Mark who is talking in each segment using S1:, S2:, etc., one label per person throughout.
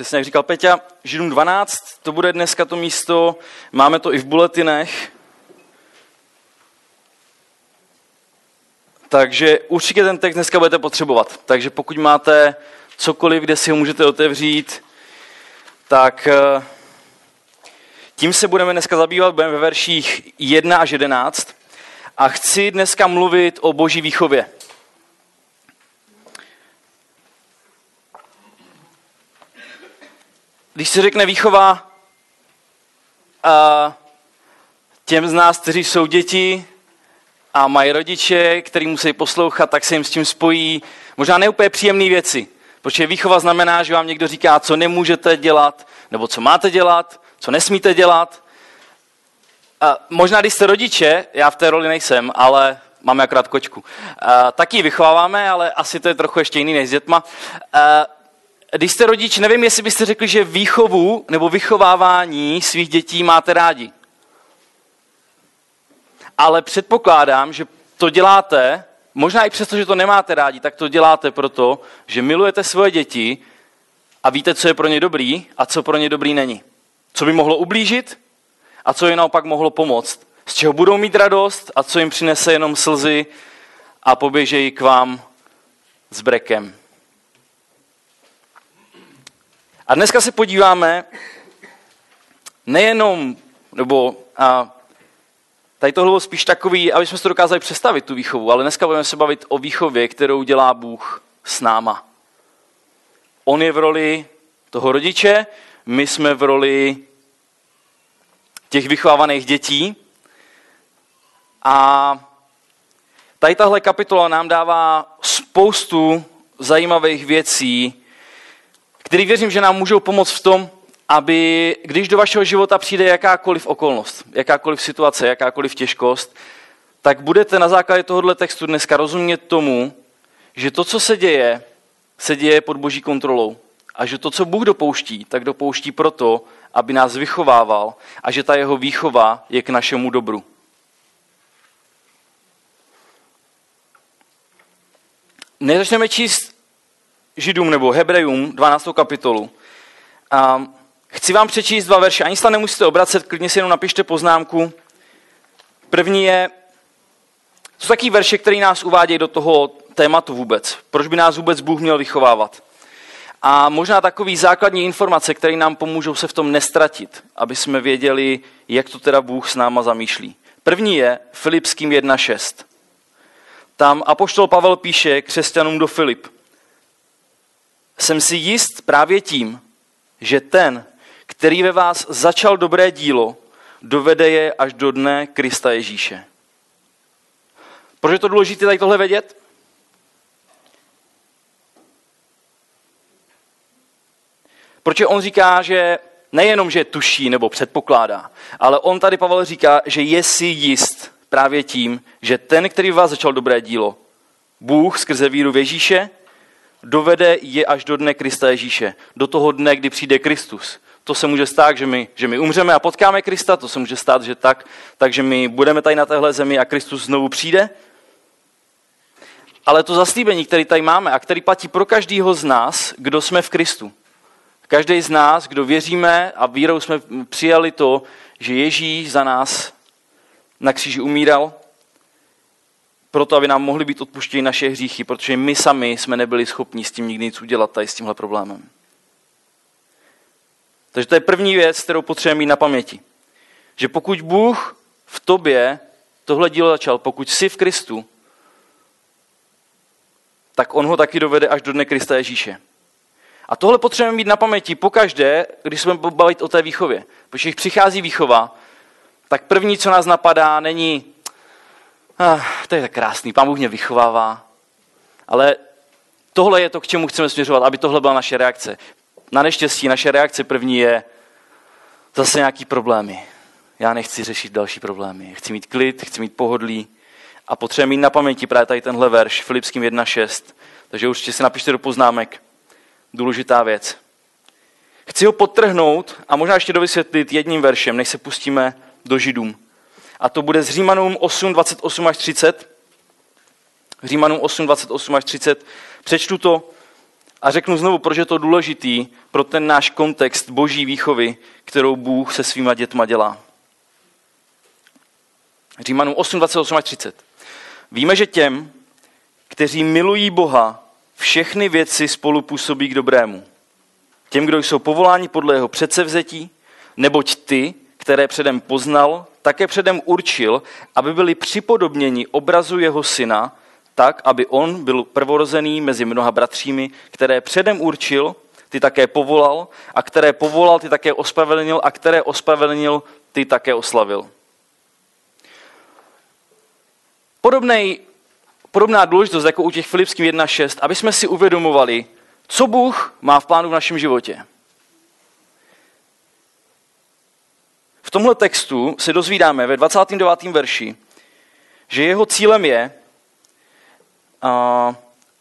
S1: přesně jak říkal Peťa, Židům 12, to bude dneska to místo, máme to i v buletinech. Takže určitě ten text dneska budete potřebovat. Takže pokud máte cokoliv, kde si ho můžete otevřít, tak eh, tím se budeme dneska zabývat, budeme ve verších 1 až 11. A chci dneska mluvit o boží výchově. Když se řekne výchova, a těm z nás, kteří jsou děti a mají rodiče, který musí poslouchat, tak se jim s tím spojí možná neúplně příjemné věci. Protože výchova znamená, že vám někdo říká, co nemůžete dělat, nebo co máte dělat, co nesmíte dělat. A možná, když jste rodiče, já v té roli nejsem, ale máme akorát kočku, a, taky vychováváme, ale asi to je trochu ještě jiný než s dětma. A, když jste rodič, nevím, jestli byste řekli, že výchovu nebo vychovávání svých dětí máte rádi. Ale předpokládám, že to děláte, možná i přesto, že to nemáte rádi, tak to děláte proto, že milujete svoje děti a víte, co je pro ně dobrý a co pro ně dobrý není. Co by mohlo ublížit a co jim naopak mohlo pomoct. Z čeho budou mít radost a co jim přinese jenom slzy a poběžejí k vám s brekem. A dneska se podíváme nejenom, nebo a tady tohle bylo spíš takový, aby jsme si to dokázali představit, tu výchovu, ale dneska budeme se bavit o výchově, kterou dělá Bůh s náma. On je v roli toho rodiče, my jsme v roli těch vychovávaných dětí. A tady tahle kapitola nám dává spoustu zajímavých věcí, které věřím, že nám můžou pomoct v tom, aby když do vašeho života přijde jakákoliv okolnost, jakákoliv situace, jakákoliv těžkost, tak budete na základě tohohle textu dneska rozumět tomu, že to, co se děje, se děje pod boží kontrolou. A že to, co Bůh dopouští, tak dopouští proto, aby nás vychovával a že ta jeho výchova je k našemu dobru. Nezačneme číst Židům nebo Hebrejům 12. kapitolu. A chci vám přečíst dva verše. Ani se nemusíte obracet, klidně si jenom napište poznámku. První je, to jsou verše, které nás uvádějí do toho tématu vůbec. Proč by nás vůbec Bůh měl vychovávat? A možná takový základní informace, které nám pomůžou se v tom nestratit, aby jsme věděli, jak to teda Bůh s náma zamýšlí. První je Filipským 1.6. Tam apoštol Pavel píše křesťanům do Filip. Jsem si jist právě tím, že ten, který ve vás začal dobré dílo, dovede je až do dne Krista Ježíše. Proč je to důležité tady tohle vědět? Protože on říká, že nejenom, že tuší nebo předpokládá, ale on tady, Pavel, říká, že je si jist právě tím, že ten, který vás začal dobré dílo, Bůh skrze víru v Ježíše, dovede je až do dne Krista Ježíše, do toho dne, kdy přijde Kristus. To se může stát, že my, že my umřeme a potkáme Krista, to se může stát, že tak, takže my budeme tady na téhle zemi a Kristus znovu přijde. Ale to zaslíbení, které tady máme a který platí pro každého z nás, kdo jsme v Kristu, Každý z nás, kdo věříme a vírou jsme přijali to, že Ježíš za nás na kříži umíral, proto, aby nám mohly být odpuštěny naše hříchy, protože my sami jsme nebyli schopni s tím nikdy nic udělat tady s tímhle problémem. Takže to je první věc, kterou potřebujeme mít na paměti. Že pokud Bůh v tobě tohle dílo začal, pokud jsi v Kristu, tak on ho taky dovede až do dne Krista Ježíše. A tohle potřebujeme mít na paměti pokaždé, když se budeme bavit o té výchově. Protože když přichází výchova, tak první, co nás napadá, není ah, to je tak krásný, pán Bůh mě vychovává. Ale tohle je to, k čemu chceme směřovat, aby tohle byla naše reakce. Na neštěstí naše reakce první je zase nějaký problémy. Já nechci řešit další problémy. Chci mít klid, chci mít pohodlí. A potřebujeme mít na paměti právě tady tenhle verš, Filipským 1.6. Takže určitě si napište do poznámek důležitá věc. Chci ho podtrhnout a možná ještě dovysvětlit jedním veršem, než se pustíme do Židům. A to bude z Římanům 8, 28 až 30. Římanům 8, 28 až 30. Přečtu to A řeknu znovu, proč je to důležitý pro ten náš kontext boží výchovy, kterou Bůh se svýma dětma dělá. Římanům 8, 28 až 30. Víme, že těm, kteří milují Boha, všechny věci spolu působí k dobrému. Těm, kdo jsou povoláni podle jeho předsevzetí, neboť ty, které předem poznal, také předem určil, aby byli připodobněni obrazu jeho syna, tak, aby on byl prvorozený mezi mnoha bratřími, které předem určil, ty také povolal, a které povolal, ty také ospravedlnil, a které ospravedlnil, ty také oslavil. Podobnej, podobná důležitost jako u těch Filipským 1.6, aby jsme si uvědomovali, co Bůh má v plánu v našem životě. V tomhle textu se dozvídáme ve 29. verši, že jeho cílem je,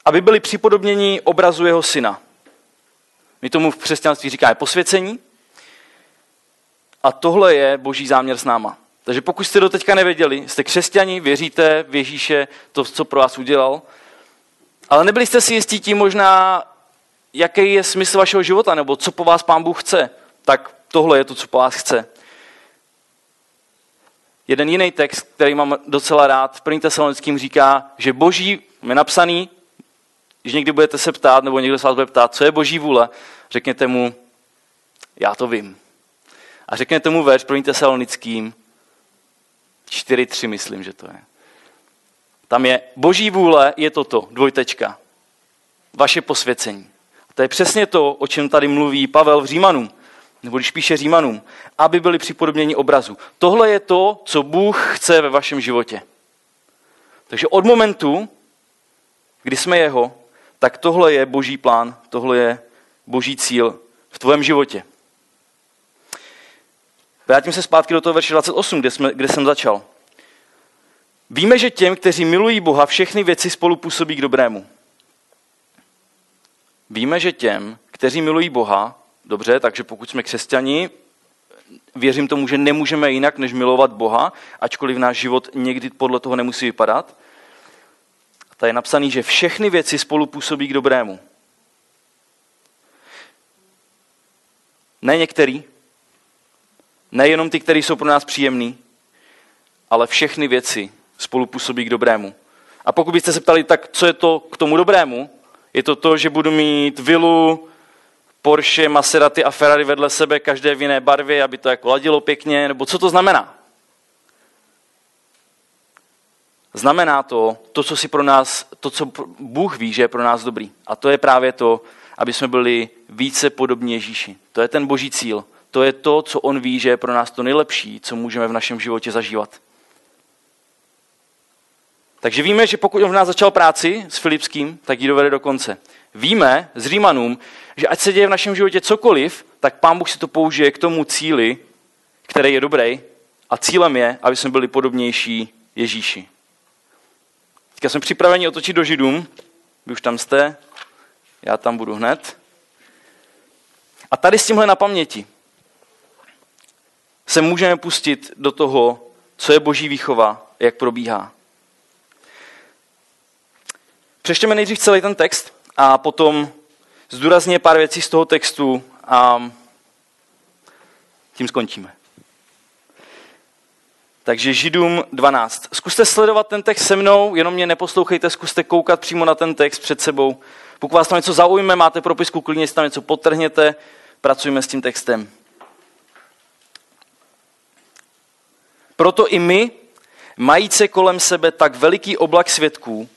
S1: aby byli připodobněni obrazu jeho syna. My tomu v křesťanství říkáme posvěcení. A tohle je boží záměr s náma. Takže pokud jste do teďka nevěděli, jste křesťani, věříte v Ježíše, to, co pro vás udělal, ale nebyli jste si jistí tím možná, jaký je smysl vašeho života, nebo co po vás pán Bůh chce, tak tohle je to, co po vás chce. Jeden jiný text, který mám docela rád, v 1. Tesalonickým říká, že boží, je napsaný, když někdy budete se ptát, nebo někdo se vás bude ptát, co je boží vůle, řekněte mu, já to vím. A řekněte mu verš 1. Tesalonickým, 4.3 myslím, že to je. Tam je boží vůle, je toto, dvojtečka. Vaše posvěcení. A to je přesně to, o čem tady mluví Pavel v Římanům nebo když píše Římanům, aby byli připodobněni obrazu. Tohle je to, co Bůh chce ve vašem životě. Takže od momentu, kdy jsme jeho, tak tohle je boží plán, tohle je boží cíl v tvém životě. Vrátím se zpátky do toho verše 28, kde, jsme, kde jsem začal. Víme, že těm, kteří milují Boha, všechny věci spolu působí k dobrému. Víme, že těm, kteří milují Boha, Dobře, takže pokud jsme křesťani, věřím tomu, že nemůžeme jinak, než milovat Boha, ačkoliv náš život někdy podle toho nemusí vypadat. A je napsaný, že všechny věci spolu působí k dobrému. Ne některý, nejenom ty, které jsou pro nás příjemný, ale všechny věci spolu působí k dobrému. A pokud byste se ptali, tak co je to k tomu dobrému? Je to to, že budu mít vilu, Porsche, Maserati a Ferrari vedle sebe, každé v jiné barvě, aby to jako ladilo pěkně, nebo co to znamená? Znamená to, to, co si pro nás, to, co Bůh ví, že je pro nás dobrý. A to je právě to, aby jsme byli více podobní Ježíši. To je ten boží cíl. To je to, co on ví, že je pro nás to nejlepší, co můžeme v našem životě zažívat. Takže víme, že pokud on v nás začal práci s Filipským, tak ji dovede do konce. Víme z Římanům, že ať se děje v našem životě cokoliv, tak Pán Bůh si to použije k tomu cíli, který je dobrý. A cílem je, aby jsme byli podobnější Ježíši. Teďka jsme připraveni otočit do Židům. Vy už tam jste, já tam budu hned. A tady s tímhle na paměti se můžeme pustit do toho, co je boží výchova, jak probíhá. Přečtěme nejdřív celý ten text a potom zdůrazně pár věcí z toho textu a tím skončíme. Takže Židům 12. Zkuste sledovat ten text se mnou, jenom mě neposlouchejte, zkuste koukat přímo na ten text před sebou. Pokud vás tam něco zaujme, máte propisku, klidně si tam něco potrhněte, pracujeme s tím textem. Proto i my, majíce kolem sebe tak veliký oblak svědků,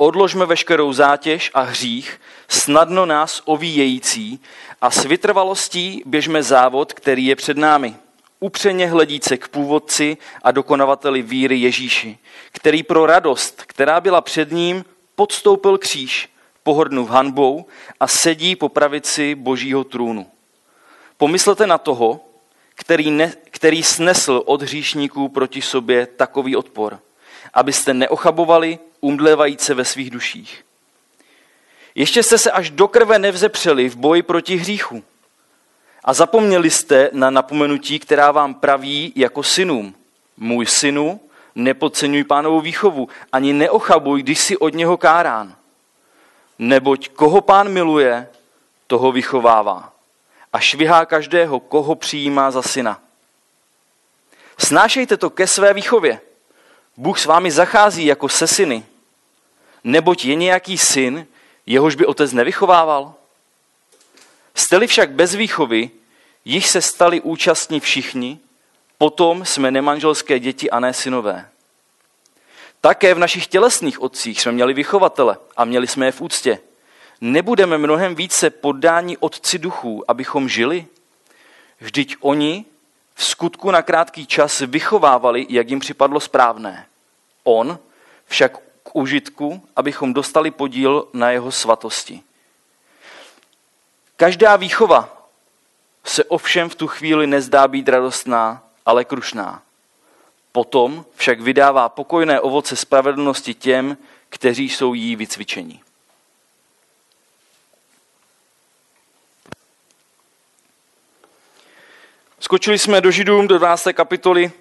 S1: odložme veškerou zátěž a hřích, snadno nás ovíjející a s vytrvalostí běžme závod, který je před námi. Upřeně hledíce k původci a dokonavateli víry Ježíši, který pro radost, která byla před ním, podstoupil kříž, pohrdnul hanbou a sedí po pravici božího trůnu. Pomyslete na toho, který, ne, který snesl od hříšníků proti sobě takový odpor, abyste neochabovali umdlevajíce ve svých duších. Ještě jste se až do krve nevzepřeli v boji proti hříchu. A zapomněli jste na napomenutí, která vám praví jako synům. Můj synu, nepodceňuj pánovou výchovu, ani neochabuj, když si od něho kárán. Neboť koho pán miluje, toho vychovává. A švihá každého, koho přijímá za syna. Snášejte to ke své výchově. Bůh s vámi zachází jako se syny. Neboť je nějaký syn, jehož by otec nevychovával? Jste-li však bez výchovy, jich se stali účastní všichni, potom jsme nemanželské děti a ne synové. Také v našich tělesných otcích jsme měli vychovatele a měli jsme je v úctě. Nebudeme mnohem více poddáni otci duchů, abychom žili? Vždyť oni v skutku na krátký čas vychovávali, jak jim připadlo správné. On však k užitku, abychom dostali podíl na jeho svatosti. Každá výchova se ovšem v tu chvíli nezdá být radostná, ale krušná. Potom však vydává pokojné ovoce spravedlnosti těm, kteří jsou jí vycvičení. Skočili jsme do Židům do 12. kapitoly.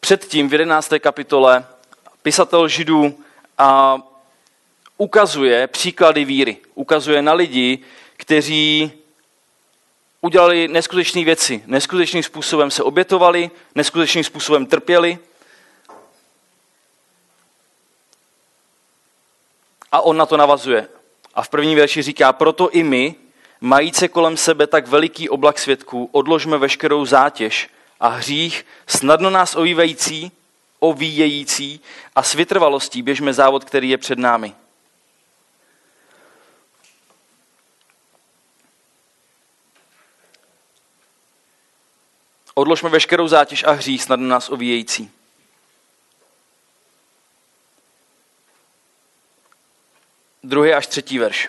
S1: Předtím v 11. kapitole pisatel Židů a ukazuje příklady víry. Ukazuje na lidi, kteří udělali neskutečné věci. Neskutečným způsobem se obětovali, neskutečným způsobem trpěli. A on na to navazuje. A v první verši říká, proto i my, majíce kolem sebe tak veliký oblak svědků, odložme veškerou zátěž a hřích snadno nás ovívající, ovíjející a s vytrvalostí běžme závod, který je před námi. Odložme veškerou zátěž a hřích snad nás ovíjející. Druhý až třetí verš.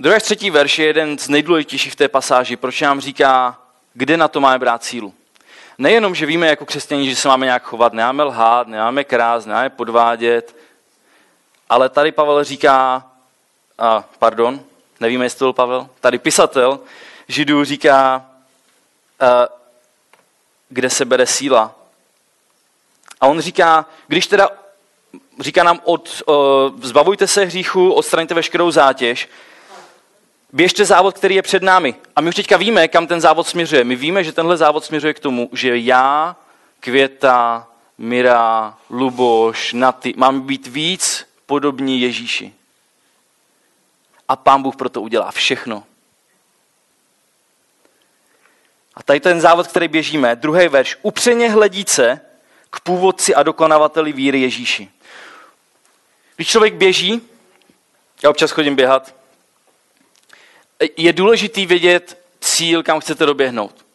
S1: Druhý až třetí verš je jeden z nejdůležitějších v té pasáži, proč nám říká, kde na to máme brát sílu. Nejenom, že víme jako křesťaní, že se máme nějak chovat, nemáme lhát, nemáme krás, nemáme podvádět, ale tady Pavel říká, a, pardon, nevíme, jestli to byl Pavel, tady pisatel židů říká, a, kde se bere síla. A on říká, když teda, říká nám, od, uh, zbavujte se hříchu, odstraňte veškerou zátěž, běžte závod, který je před námi. A my už teďka víme, kam ten závod směřuje. My víme, že tenhle závod směřuje k tomu, že já, Květa, Mira, Luboš, Naty, mám být víc podobní Ježíši. A pán Bůh proto udělá všechno. A tady ten závod, který běžíme, druhý verš, upřeně hledíce k původci a dokonavateli víry Ježíši. Když člověk běží, já občas chodím běhat, je důležitý vědět cíl, kam chcete doběhnout.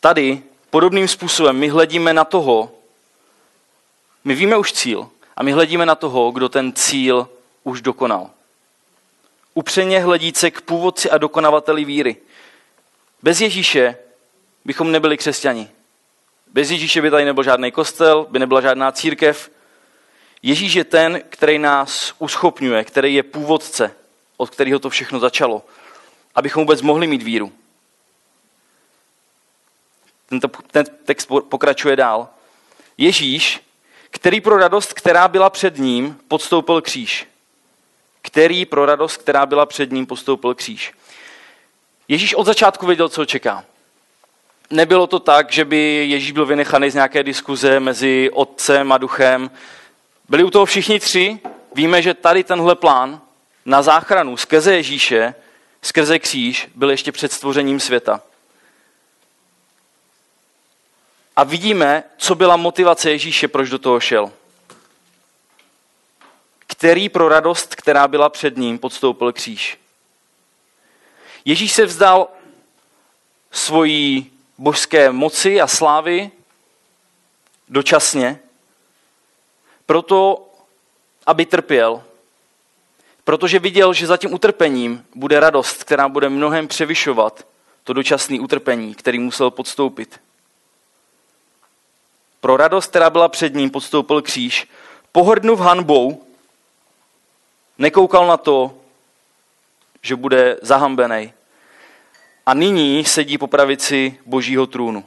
S1: Tady podobným způsobem my hledíme na toho, my víme už cíl, a my hledíme na toho, kdo ten cíl už dokonal. Upřeně hledíce k původci a dokonavateli víry. Bez Ježíše bychom nebyli křesťani. Bez Ježíše by tady nebyl žádný kostel, by nebyla žádná církev. Ježíš je ten, který nás uschopňuje, který je původce, od kterého to všechno začalo, abychom vůbec mohli mít víru. Tento, ten text pokračuje dál. Ježíš, který pro radost, která byla před ním, podstoupil kříž který pro radost, která byla před ním, postoupil kříž. Ježíš od začátku věděl, co čeká. Nebylo to tak, že by Ježíš byl vynechaný z nějaké diskuze mezi otcem a duchem. Byli u toho všichni tři. Víme, že tady tenhle plán na záchranu skrze Ježíše, skrze kříž, byl ještě před stvořením světa. A vidíme, co byla motivace Ježíše, proč do toho šel který pro radost, která byla před ním, podstoupil kříž. Ježíš se vzdal svojí božské moci a slávy dočasně, proto, aby trpěl, protože viděl, že za tím utrpením bude radost, která bude mnohem převyšovat to dočasné utrpení, který musel podstoupit. Pro radost, která byla před ním, podstoupil kříž, pohrdnuv hanbou, Nekoukal na to, že bude zahambený. A nyní sedí po pravici božího trůnu.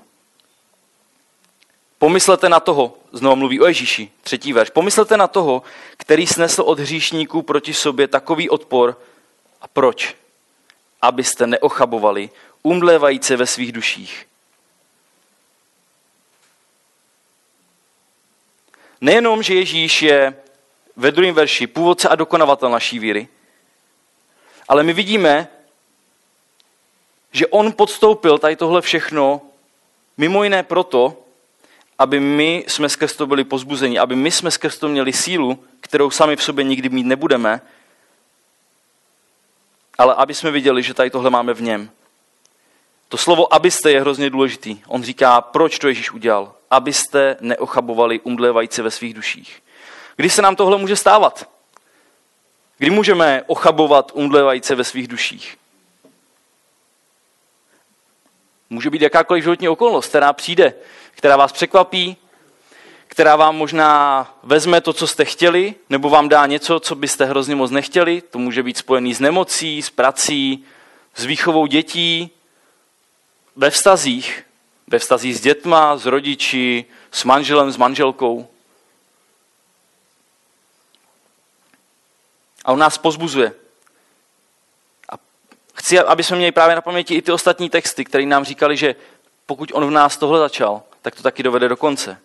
S1: Pomyslete na toho, znovu mluví o Ježíši, třetí verš, pomyslete na toho, který snesl od hříšníků proti sobě takový odpor. A proč? Abyste neochabovali, umdlévajíce ve svých duších. Nejenom, že Ježíš je ve druhém verši původce a dokonavatel naší víry, ale my vidíme, že on podstoupil tady tohle všechno mimo jiné proto, aby my jsme skrz to byli pozbuzeni, aby my jsme skrz to měli sílu, kterou sami v sobě nikdy mít nebudeme, ale aby jsme viděli, že tady tohle máme v něm. To slovo abyste je hrozně důležitý. On říká, proč to Ježíš udělal. Abyste neochabovali umdlévající ve svých duších. Kdy se nám tohle může stávat? Kdy můžeme ochabovat umdlévající ve svých duších? Může být jakákoliv životní okolnost, která přijde, která vás překvapí, která vám možná vezme to, co jste chtěli, nebo vám dá něco, co byste hrozně moc nechtěli. To může být spojený s nemocí, s prací, s výchovou dětí, ve vztazích, ve vztazích s dětma, s rodiči, s manželem, s manželkou. A on nás pozbuzuje. Chci, aby jsme měli právě na paměti i ty ostatní texty, které nám říkali, že pokud on v nás tohle začal, tak to taky dovede do konce.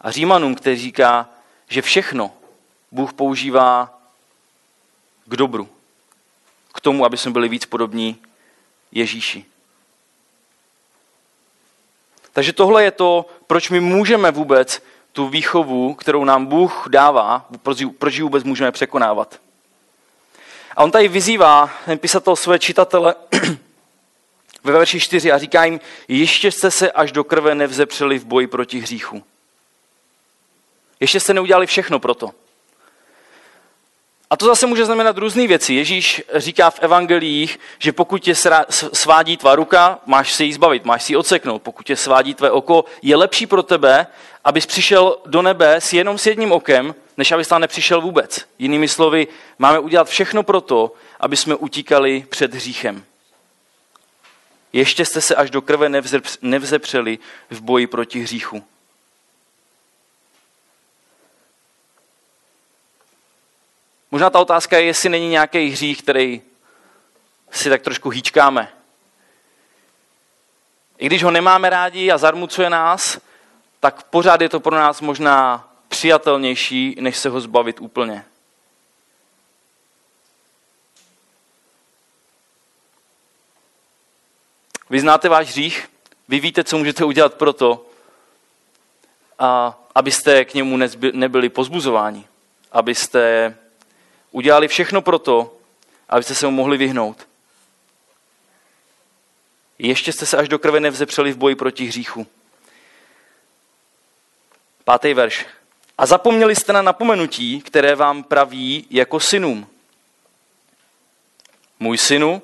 S1: A Římanům, který říká, že všechno Bůh používá k dobru. K tomu, aby jsme byli víc podobní Ježíši. Takže tohle je to, proč my můžeme vůbec tu výchovu, kterou nám Bůh dává, proč ji vůbec můžeme překonávat. A on tady vyzývá, ten pisatel své čitatele ve verši 4 a říká jim, ještě jste se až do krve nevzepřeli v boji proti hříchu. Ještě jste neudělali všechno pro to. A to zase může znamenat různé věci. Ježíš říká v evangeliích, že pokud tě svádí tvá ruka, máš se jí zbavit, máš si ji odseknout. Pokud tě svádí tvé oko, je lepší pro tebe, abys přišel do nebe s jenom s jedním okem, než abys tam nepřišel vůbec. Jinými slovy, máme udělat všechno pro to, aby jsme utíkali před hříchem. Ještě jste se až do krve nevzepřeli v boji proti hříchu. Možná ta otázka je, jestli není nějaký hřích, který si tak trošku hýčkáme. I když ho nemáme rádi a zarmucuje nás, tak pořád je to pro nás možná přijatelnější, než se ho zbavit úplně. Vy znáte váš hřích, vy víte, co můžete udělat pro to, a abyste k němu nebyli pozbuzováni, abyste udělali všechno pro to, abyste se mu mohli vyhnout. Ještě jste se až do krve nevzepřeli v boji proti hříchu. Pátý verš. A zapomněli jste na napomenutí, které vám praví jako synům. Můj synu,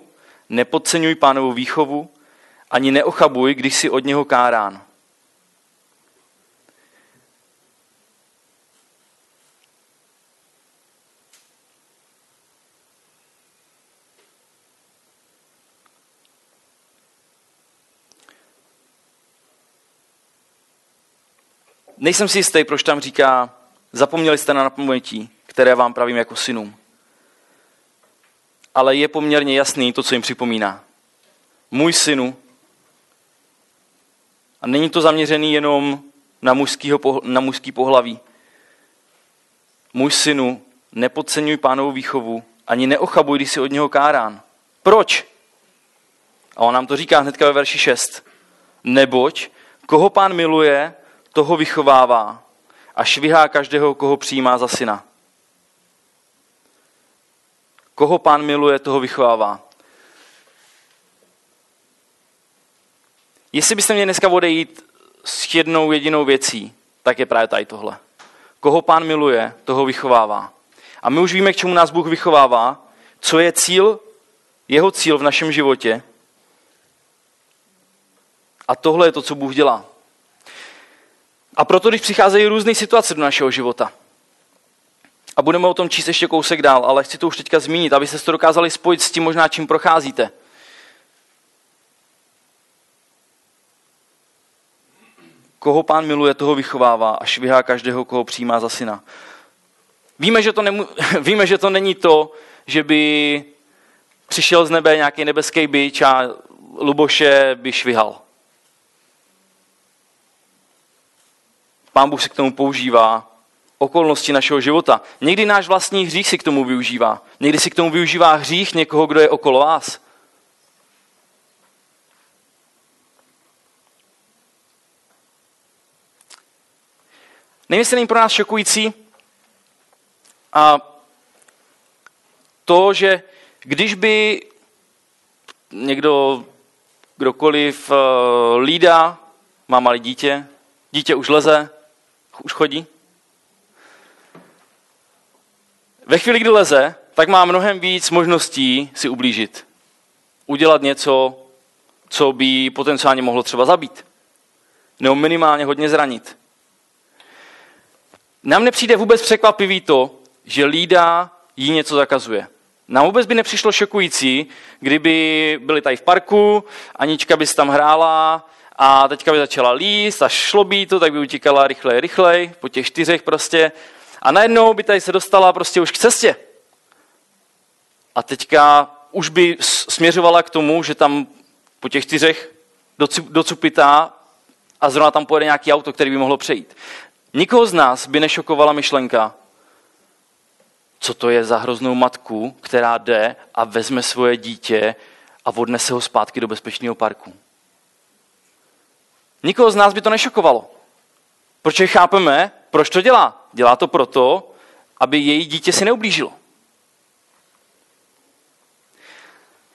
S1: nepodceňuj pánovu výchovu, ani neochabuj, když si od něho kárán. Nejsem si jistý, proč tam říká, zapomněli jste na napomenutí, které vám pravím jako synům. Ale je poměrně jasný to, co jim připomíná. Můj synu, a není to zaměřený jenom na, mužskýho, na mužský pohlaví. Můj synu, nepodceňuj pánovou výchovu, ani neochabuj, když si od něho kárán. Proč? A on nám to říká hnedka ve verši 6. Neboť, koho pán miluje, toho vychovává a švihá každého, koho přijímá za syna. Koho pán miluje, toho vychovává. Jestli byste měli dneska odejít s jednou jedinou věcí, tak je právě tady tohle. Koho pán miluje, toho vychovává. A my už víme, k čemu nás Bůh vychovává, co je cíl, jeho cíl v našem životě. A tohle je to, co Bůh dělá. A proto, když přicházejí různé situace do našeho života, a budeme o tom číst ještě kousek dál, ale chci to už teďka zmínit, abyste to dokázali spojit s tím možná, čím procházíte. Koho pán miluje, toho vychovává a švihá každého, koho přijímá za syna. Víme, že to, nemu, víme, že to není to, že by přišel z nebe nějaký nebeský byč a Luboše by švihal. Pán Bůh se k tomu používá okolnosti našeho života. Někdy náš vlastní hřích si k tomu využívá. Někdy si k tomu využívá hřích někoho, kdo je okolo vás. Není pro nás šokující a to, že když by někdo, kdokoliv uh, lídá, má malé dítě, dítě už leze, už chodí, ve chvíli, kdy leze, tak má mnohem víc možností si ublížit. Udělat něco, co by potenciálně mohlo třeba zabít. Nebo minimálně hodně zranit. Nám nepřijde vůbec překvapivý to, že lída jí něco zakazuje. Nám vůbec by nepřišlo šokující, kdyby byli tady v parku, Anička by si tam hrála a teďka by začala líst a šlo by to, tak by utíkala rychleji, rychleji, po těch čtyřech prostě. A najednou by tady se dostala prostě už k cestě. A teďka už by směřovala k tomu, že tam po těch čtyřech docupitá a zrovna tam pojede nějaký auto, který by mohlo přejít. Nikoho z nás by nešokovala myšlenka, co to je za hroznou matku, která jde a vezme svoje dítě a odnese ho zpátky do bezpečného parku. Nikoho z nás by to nešokovalo. Protože chápeme, proč to dělá. Dělá to proto, aby její dítě si neublížilo.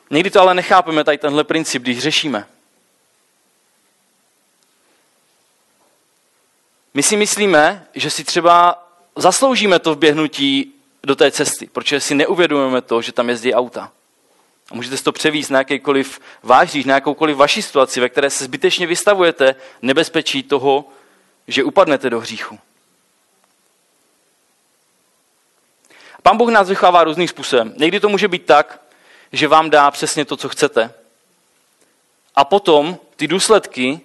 S1: Někdy to ale nechápeme, tady tenhle princip, když řešíme. My si myslíme, že si třeba zasloužíme to vběhnutí do té cesty, protože si neuvědomujeme to, že tam jezdí auta. A můžete si to převíst na jakýkoliv váš říž, na jakoukoliv vaši situaci, ve které se zbytečně vystavujete nebezpečí toho, že upadnete do hříchu. Pán Bůh nás vychovává různým způsobem. Někdy to může být tak, že vám dá přesně to, co chcete. A potom ty důsledky,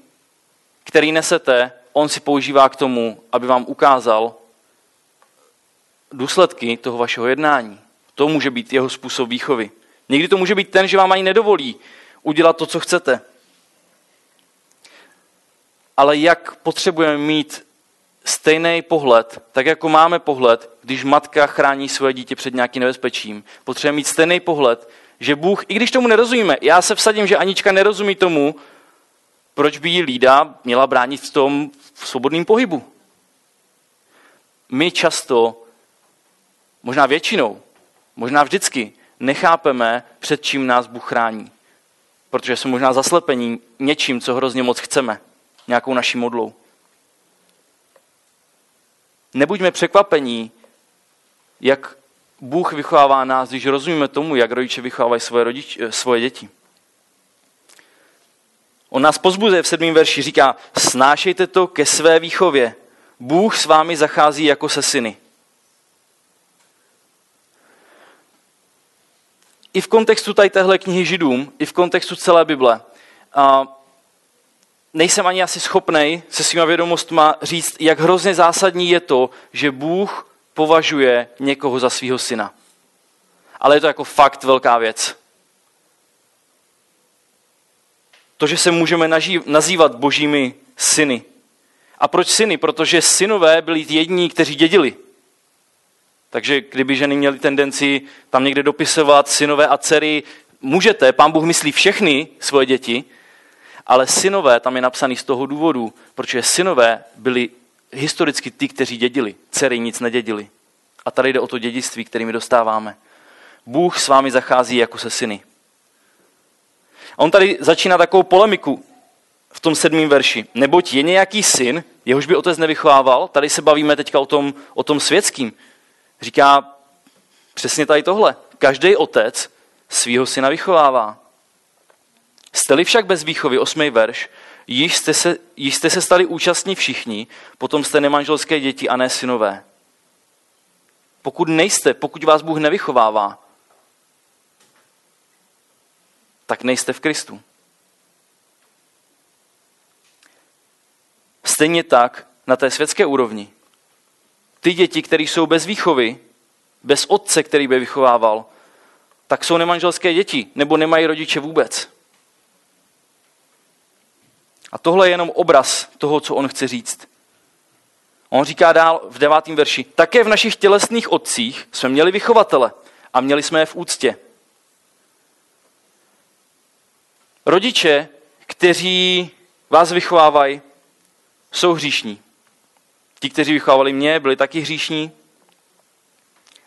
S1: které nesete, on si používá k tomu, aby vám ukázal důsledky toho vašeho jednání. To může být jeho způsob výchovy. Někdy to může být ten, že vám ani nedovolí udělat to, co chcete. Ale jak potřebujeme mít stejný pohled, tak jako máme pohled, když matka chrání svoje dítě před nějakým nebezpečím. Potřebujeme mít stejný pohled, že Bůh, i když tomu nerozumíme, já se vsadím, že Anička nerozumí tomu, proč by jí lída měla bránit v tom svobodném pohybu. My často, možná většinou, možná vždycky, nechápeme, před čím nás Bůh chrání. Protože jsme možná zaslepení něčím, co hrozně moc chceme. Nějakou naší modlou. Nebuďme překvapení, jak Bůh vychovává nás, když rozumíme tomu, jak rodiče vychovávají svoje, rodič, svoje děti. On nás pozbuzuje v sedmém verši, říká, snášejte to ke své výchově. Bůh s vámi zachází jako se syny. I v kontextu tady téhle knihy Židům, i v kontextu celé Bible, a nejsem ani asi schopnej se svýma vědomostma říct, jak hrozně zásadní je to, že Bůh považuje někoho za svého syna. Ale je to jako fakt velká věc. To, že se můžeme nazývat božími syny. A proč syny? Protože synové byli jediní, kteří dědili. Takže kdyby ženy měly tendenci tam někde dopisovat synové a dcery, můžete, pán Bůh myslí všechny svoje děti, ale synové tam je napsaný z toho důvodu, protože synové byli historicky ty, kteří dědili. Dcery nic nedědili. A tady jde o to dědictví, kterými dostáváme. Bůh s vámi zachází jako se syny. A on tady začíná takovou polemiku v tom sedmém verši. Neboť je nějaký syn, jehož by otec nevychovával, tady se bavíme teďka o tom, o tom světským. Říká přesně tady tohle. Každý otec svého syna vychovává. Jste-li však bez výchovy, osmý verš, již jste, se, již jste se stali účastní všichni, potom jste nemanželské děti a ne synové. Pokud nejste, pokud vás Bůh nevychovává, stejně tak na té světské úrovni. Ty děti, které jsou bez výchovy, bez otce, který by vychovával, tak jsou nemanželské děti, nebo nemají rodiče vůbec. A tohle je jenom obraz toho, co on chce říct. On říká dál v devátém verši, také v našich tělesných otcích jsme měli vychovatele a měli jsme je v úctě. Rodiče, kteří vás vychovávají, jsou hříšní. Ti, kteří vychovávali mě, byli taky hříšní.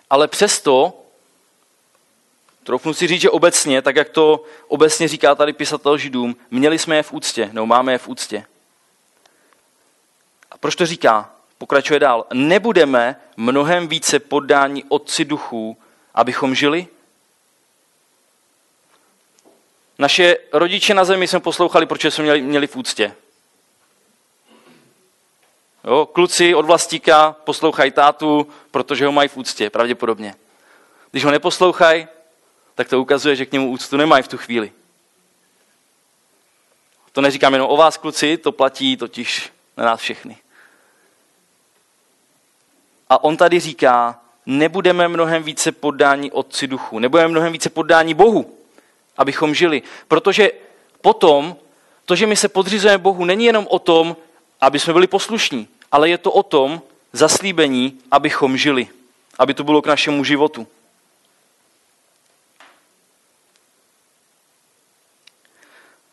S1: Ale přesto, troufnu si říct, že obecně, tak jak to obecně říká tady pisatel Židům, měli jsme je v úctě, nebo máme je v úctě. A proč to říká? Pokračuje dál. Nebudeme mnohem více poddání otci duchů, abychom žili? Naše rodiče na zemi jsme poslouchali, proč jsme měli, měli v úctě. Jo, kluci od vlastíka poslouchají tátu, protože ho mají v úctě, pravděpodobně. Když ho neposlouchají, tak to ukazuje, že k němu úctu nemají v tu chvíli. To neříkám jenom o vás, kluci, to platí totiž na nás všechny. A on tady říká, nebudeme mnohem více poddání Otci duchu, nebudeme mnohem více poddání Bohu, abychom žili. Protože potom, to, že my se podřizujeme Bohu, není jenom o tom, aby jsme byli poslušní, ale je to o tom zaslíbení, abychom žili, aby to bylo k našemu životu.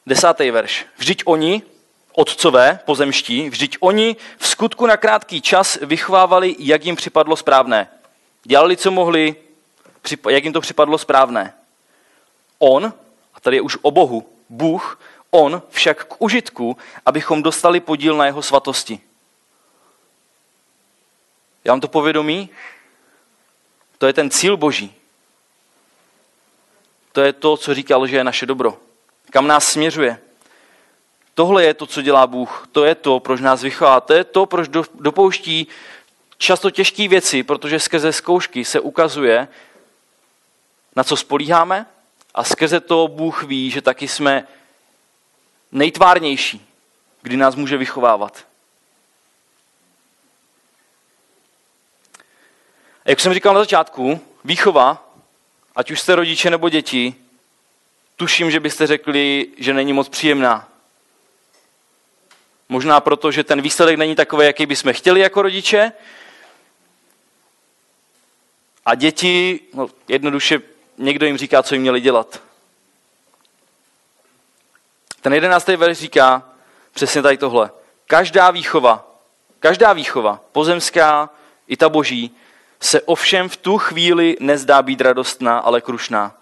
S1: Desátý verš. Vždyť oni, otcové pozemští, vždyť oni v skutku na krátký čas vychovávali, jak jim připadlo správné. Dělali, co mohli, jak jim to připadlo správné. On, a tady je už o Bohu, Bůh, on však k užitku, abychom dostali podíl na jeho svatosti. Já vám to povědomí? To je ten cíl Boží. To je to, co říkal, že je naše dobro. Kam nás směřuje. Tohle je to, co dělá Bůh. To je to, proč nás vychová. To je to, proč dopouští často těžké věci, protože skrze zkoušky se ukazuje, na co spolíháme a skrze to Bůh ví, že taky jsme nejtvárnější, kdy nás může vychovávat. Jak jsem říkal na začátku, výchova, ať už jste rodiče nebo děti, tuším, že byste řekli, že není moc příjemná. Možná proto, že ten výsledek není takový, jaký bychom chtěli jako rodiče. A děti, no, jednoduše někdo jim říká, co jim měli dělat. Ten jedenáctý verš říká přesně tady tohle. Každá výchova, každá výchova, pozemská i ta boží, se ovšem v tu chvíli nezdá být radostná, ale krušná.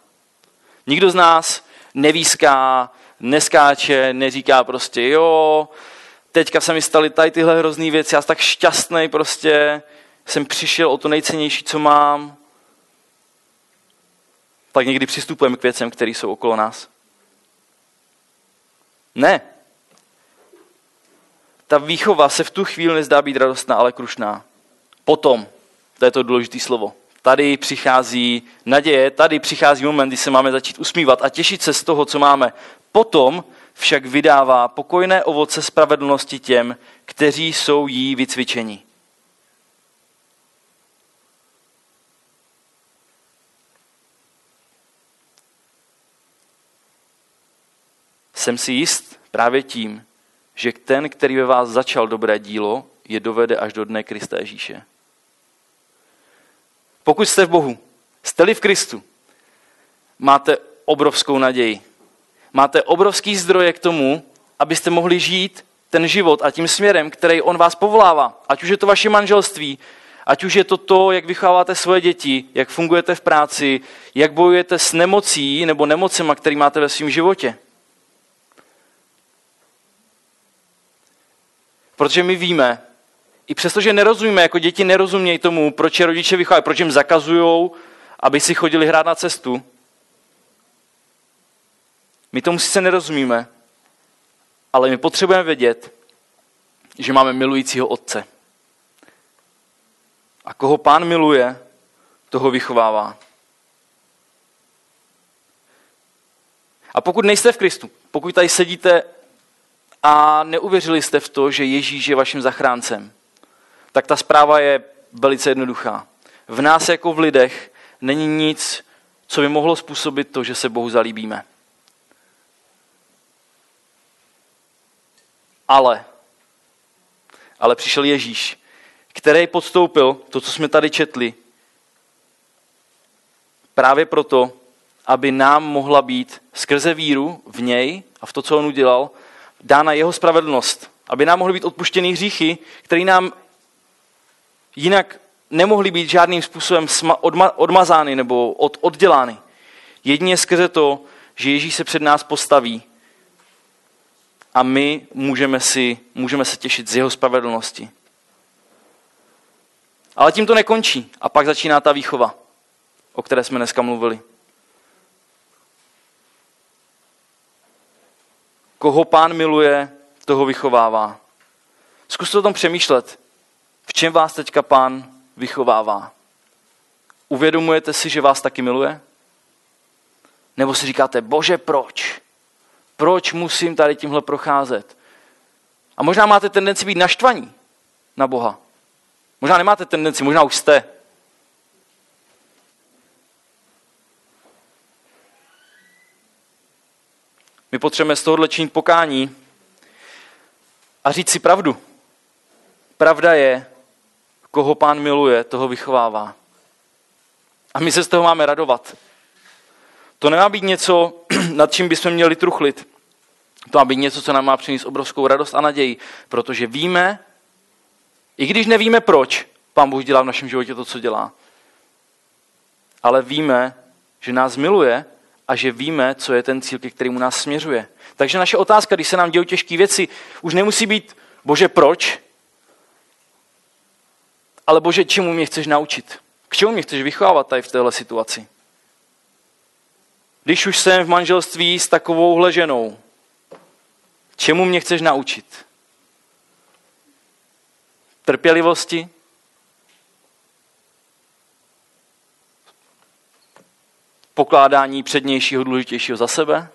S1: Nikdo z nás nevíská, neskáče, neříká prostě jo, teďka se mi staly tady tyhle hrozný věci, já jsem tak šťastný prostě, jsem přišel o to nejcennější, co mám. Tak někdy přistupujeme k věcem, které jsou okolo nás. Ne. Ta výchova se v tu chvíli nezdá být radostná, ale krušná. Potom, to je to důležité slovo, tady přichází naděje, tady přichází moment, kdy se máme začít usmívat a těšit se z toho, co máme. Potom však vydává pokojné ovoce spravedlnosti těm, kteří jsou jí vycvičeni. Jsem si jist právě tím, že ten, který ve vás začal dobré dílo, je dovede až do dne Krista Ježíše. Pokud jste v Bohu, jste-li v Kristu, máte obrovskou naději. Máte obrovský zdroje k tomu, abyste mohli žít ten život a tím směrem, který on vás povolává. Ať už je to vaše manželství, ať už je to to, jak vychováváte svoje děti, jak fungujete v práci, jak bojujete s nemocí nebo nemocema, který máte ve svém životě. Protože my víme, i přesto, že nerozumíme, jako děti nerozumějí tomu, proč je rodiče vychovají, proč jim zakazují, aby si chodili hrát na cestu. My tomu sice nerozumíme, ale my potřebujeme vědět, že máme milujícího otce. A koho pán miluje, toho vychovává. A pokud nejste v Kristu, pokud tady sedíte a neuvěřili jste v to, že Ježíš je vaším zachráncem, tak ta zpráva je velice jednoduchá. V nás jako v lidech není nic, co by mohlo způsobit to, že se Bohu zalíbíme. Ale, ale přišel Ježíš, který podstoupil to, co jsme tady četli, právě proto, aby nám mohla být skrze víru v něj a v to, co on udělal, dána jeho spravedlnost. Aby nám mohly být odpuštěny hříchy, které nám jinak nemohly být žádným způsobem odmazány nebo od, oddělány. Jedině skrze to, že Ježíš se před nás postaví a my můžeme, si, můžeme se těšit z jeho spravedlnosti. Ale tím to nekončí. A pak začíná ta výchova, o které jsme dneska mluvili. Koho pán miluje, toho vychovává. Zkuste o tom přemýšlet. V čem vás teďka pán vychovává? Uvědomujete si, že vás taky miluje? Nebo si říkáte, bože, proč? Proč musím tady tímhle procházet? A možná máte tendenci být naštvaní na Boha. Možná nemáte tendenci, možná už jste. My potřebujeme z tohohle činit pokání a říct si pravdu. Pravda je, koho pán miluje, toho vychovává. A my se z toho máme radovat. To nemá být něco, nad čím bychom měli truchlit. To má být něco, co nám má přinést obrovskou radost a naději, protože víme, i když nevíme proč, pán Bůh dělá v našem životě to, co dělá. Ale víme, že nás miluje a že víme, co je ten cíl, ke kterému nás směřuje. Takže naše otázka, když se nám dějí těžké věci, už nemusí být, bože, proč? Ale bože, čemu mě chceš naučit? K čemu mě chceš vychovávat tady v téhle situaci? Když už jsem v manželství s takovouhle ženou, čemu mě chceš naučit? Trpělivosti? Pokládání přednějšího, důležitějšího za sebe?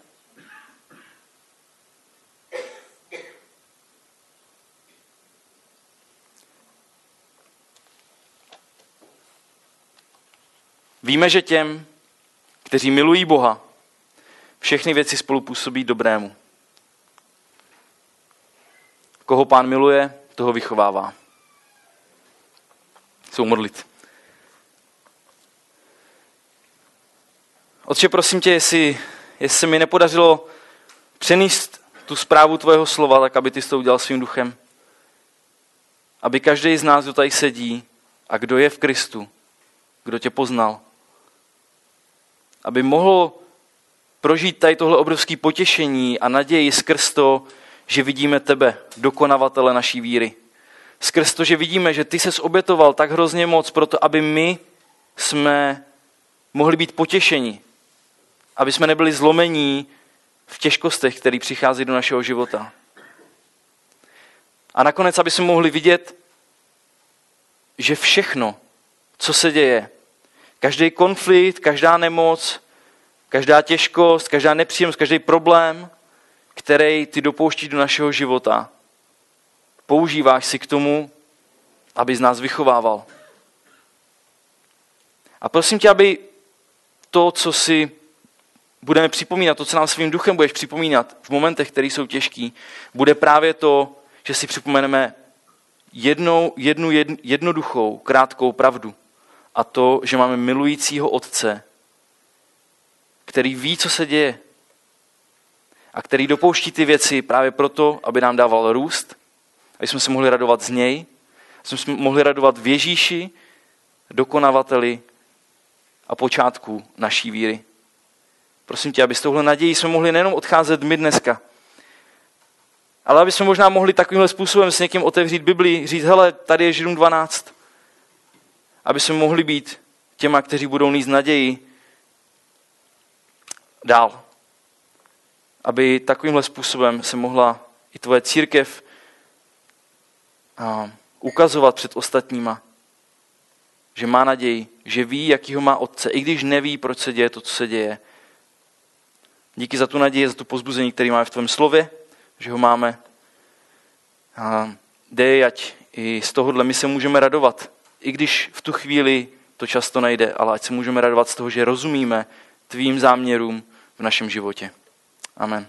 S1: Víme, že těm, kteří milují Boha, všechny věci spolu působí dobrému. Koho pán miluje, toho vychovává. Jsou modlit. Otče, prosím tě, jestli, jestli se mi nepodařilo přenést tu zprávu tvojeho slova, tak aby ty to udělal svým duchem. Aby každý z nás, kdo tady sedí a kdo je v Kristu, kdo tě poznal, aby mohl prožít tady tohle obrovské potěšení a naději skrz to, že vidíme tebe, dokonavatele naší víry. Skrz to, že vidíme, že ty ses obětoval tak hrozně moc proto, aby my jsme mohli být potěšeni. Aby jsme nebyli zlomení v těžkostech, které přichází do našeho života. A nakonec, aby jsme mohli vidět, že všechno, co se děje, každý konflikt, každá nemoc, každá těžkost, každá nepříjemnost, každý problém, který ty dopouštíš do našeho života, používáš si k tomu, aby z nás vychovával. A prosím tě, aby to, co si budeme připomínat, to, co nám svým duchem budeš připomínat v momentech, které jsou těžký, bude právě to, že si připomeneme jednou, jednu jednoduchou, krátkou pravdu. A to, že máme milujícího otce, který ví, co se děje. A který dopouští ty věci právě proto, aby nám dával růst, aby jsme se mohli radovat z něj, aby jsme se mohli radovat v Ježíši, dokonavateli a počátku naší víry. Prosím tě, aby z touhle nadějí jsme mohli nejenom odcházet my dneska, ale aby jsme možná mohli takovýmhle způsobem s někým otevřít Bibli, říct, hele, tady je Židům 12. Aby jsme mohli být těma, kteří budou níst naději dál. Aby takovýmhle způsobem se mohla i tvoje církev ukazovat před ostatníma, že má naději, že ví, jakýho má otce, i když neví, proč se děje to, co se děje. Díky za tu naději, za tu pozbuzení, který máme v tvém slově, že ho máme A dej, ať i z tohohle my se můžeme radovat. I když v tu chvíli to často nejde, ale ať se můžeme radovat z toho, že rozumíme tvým záměrům v našem životě. Amen.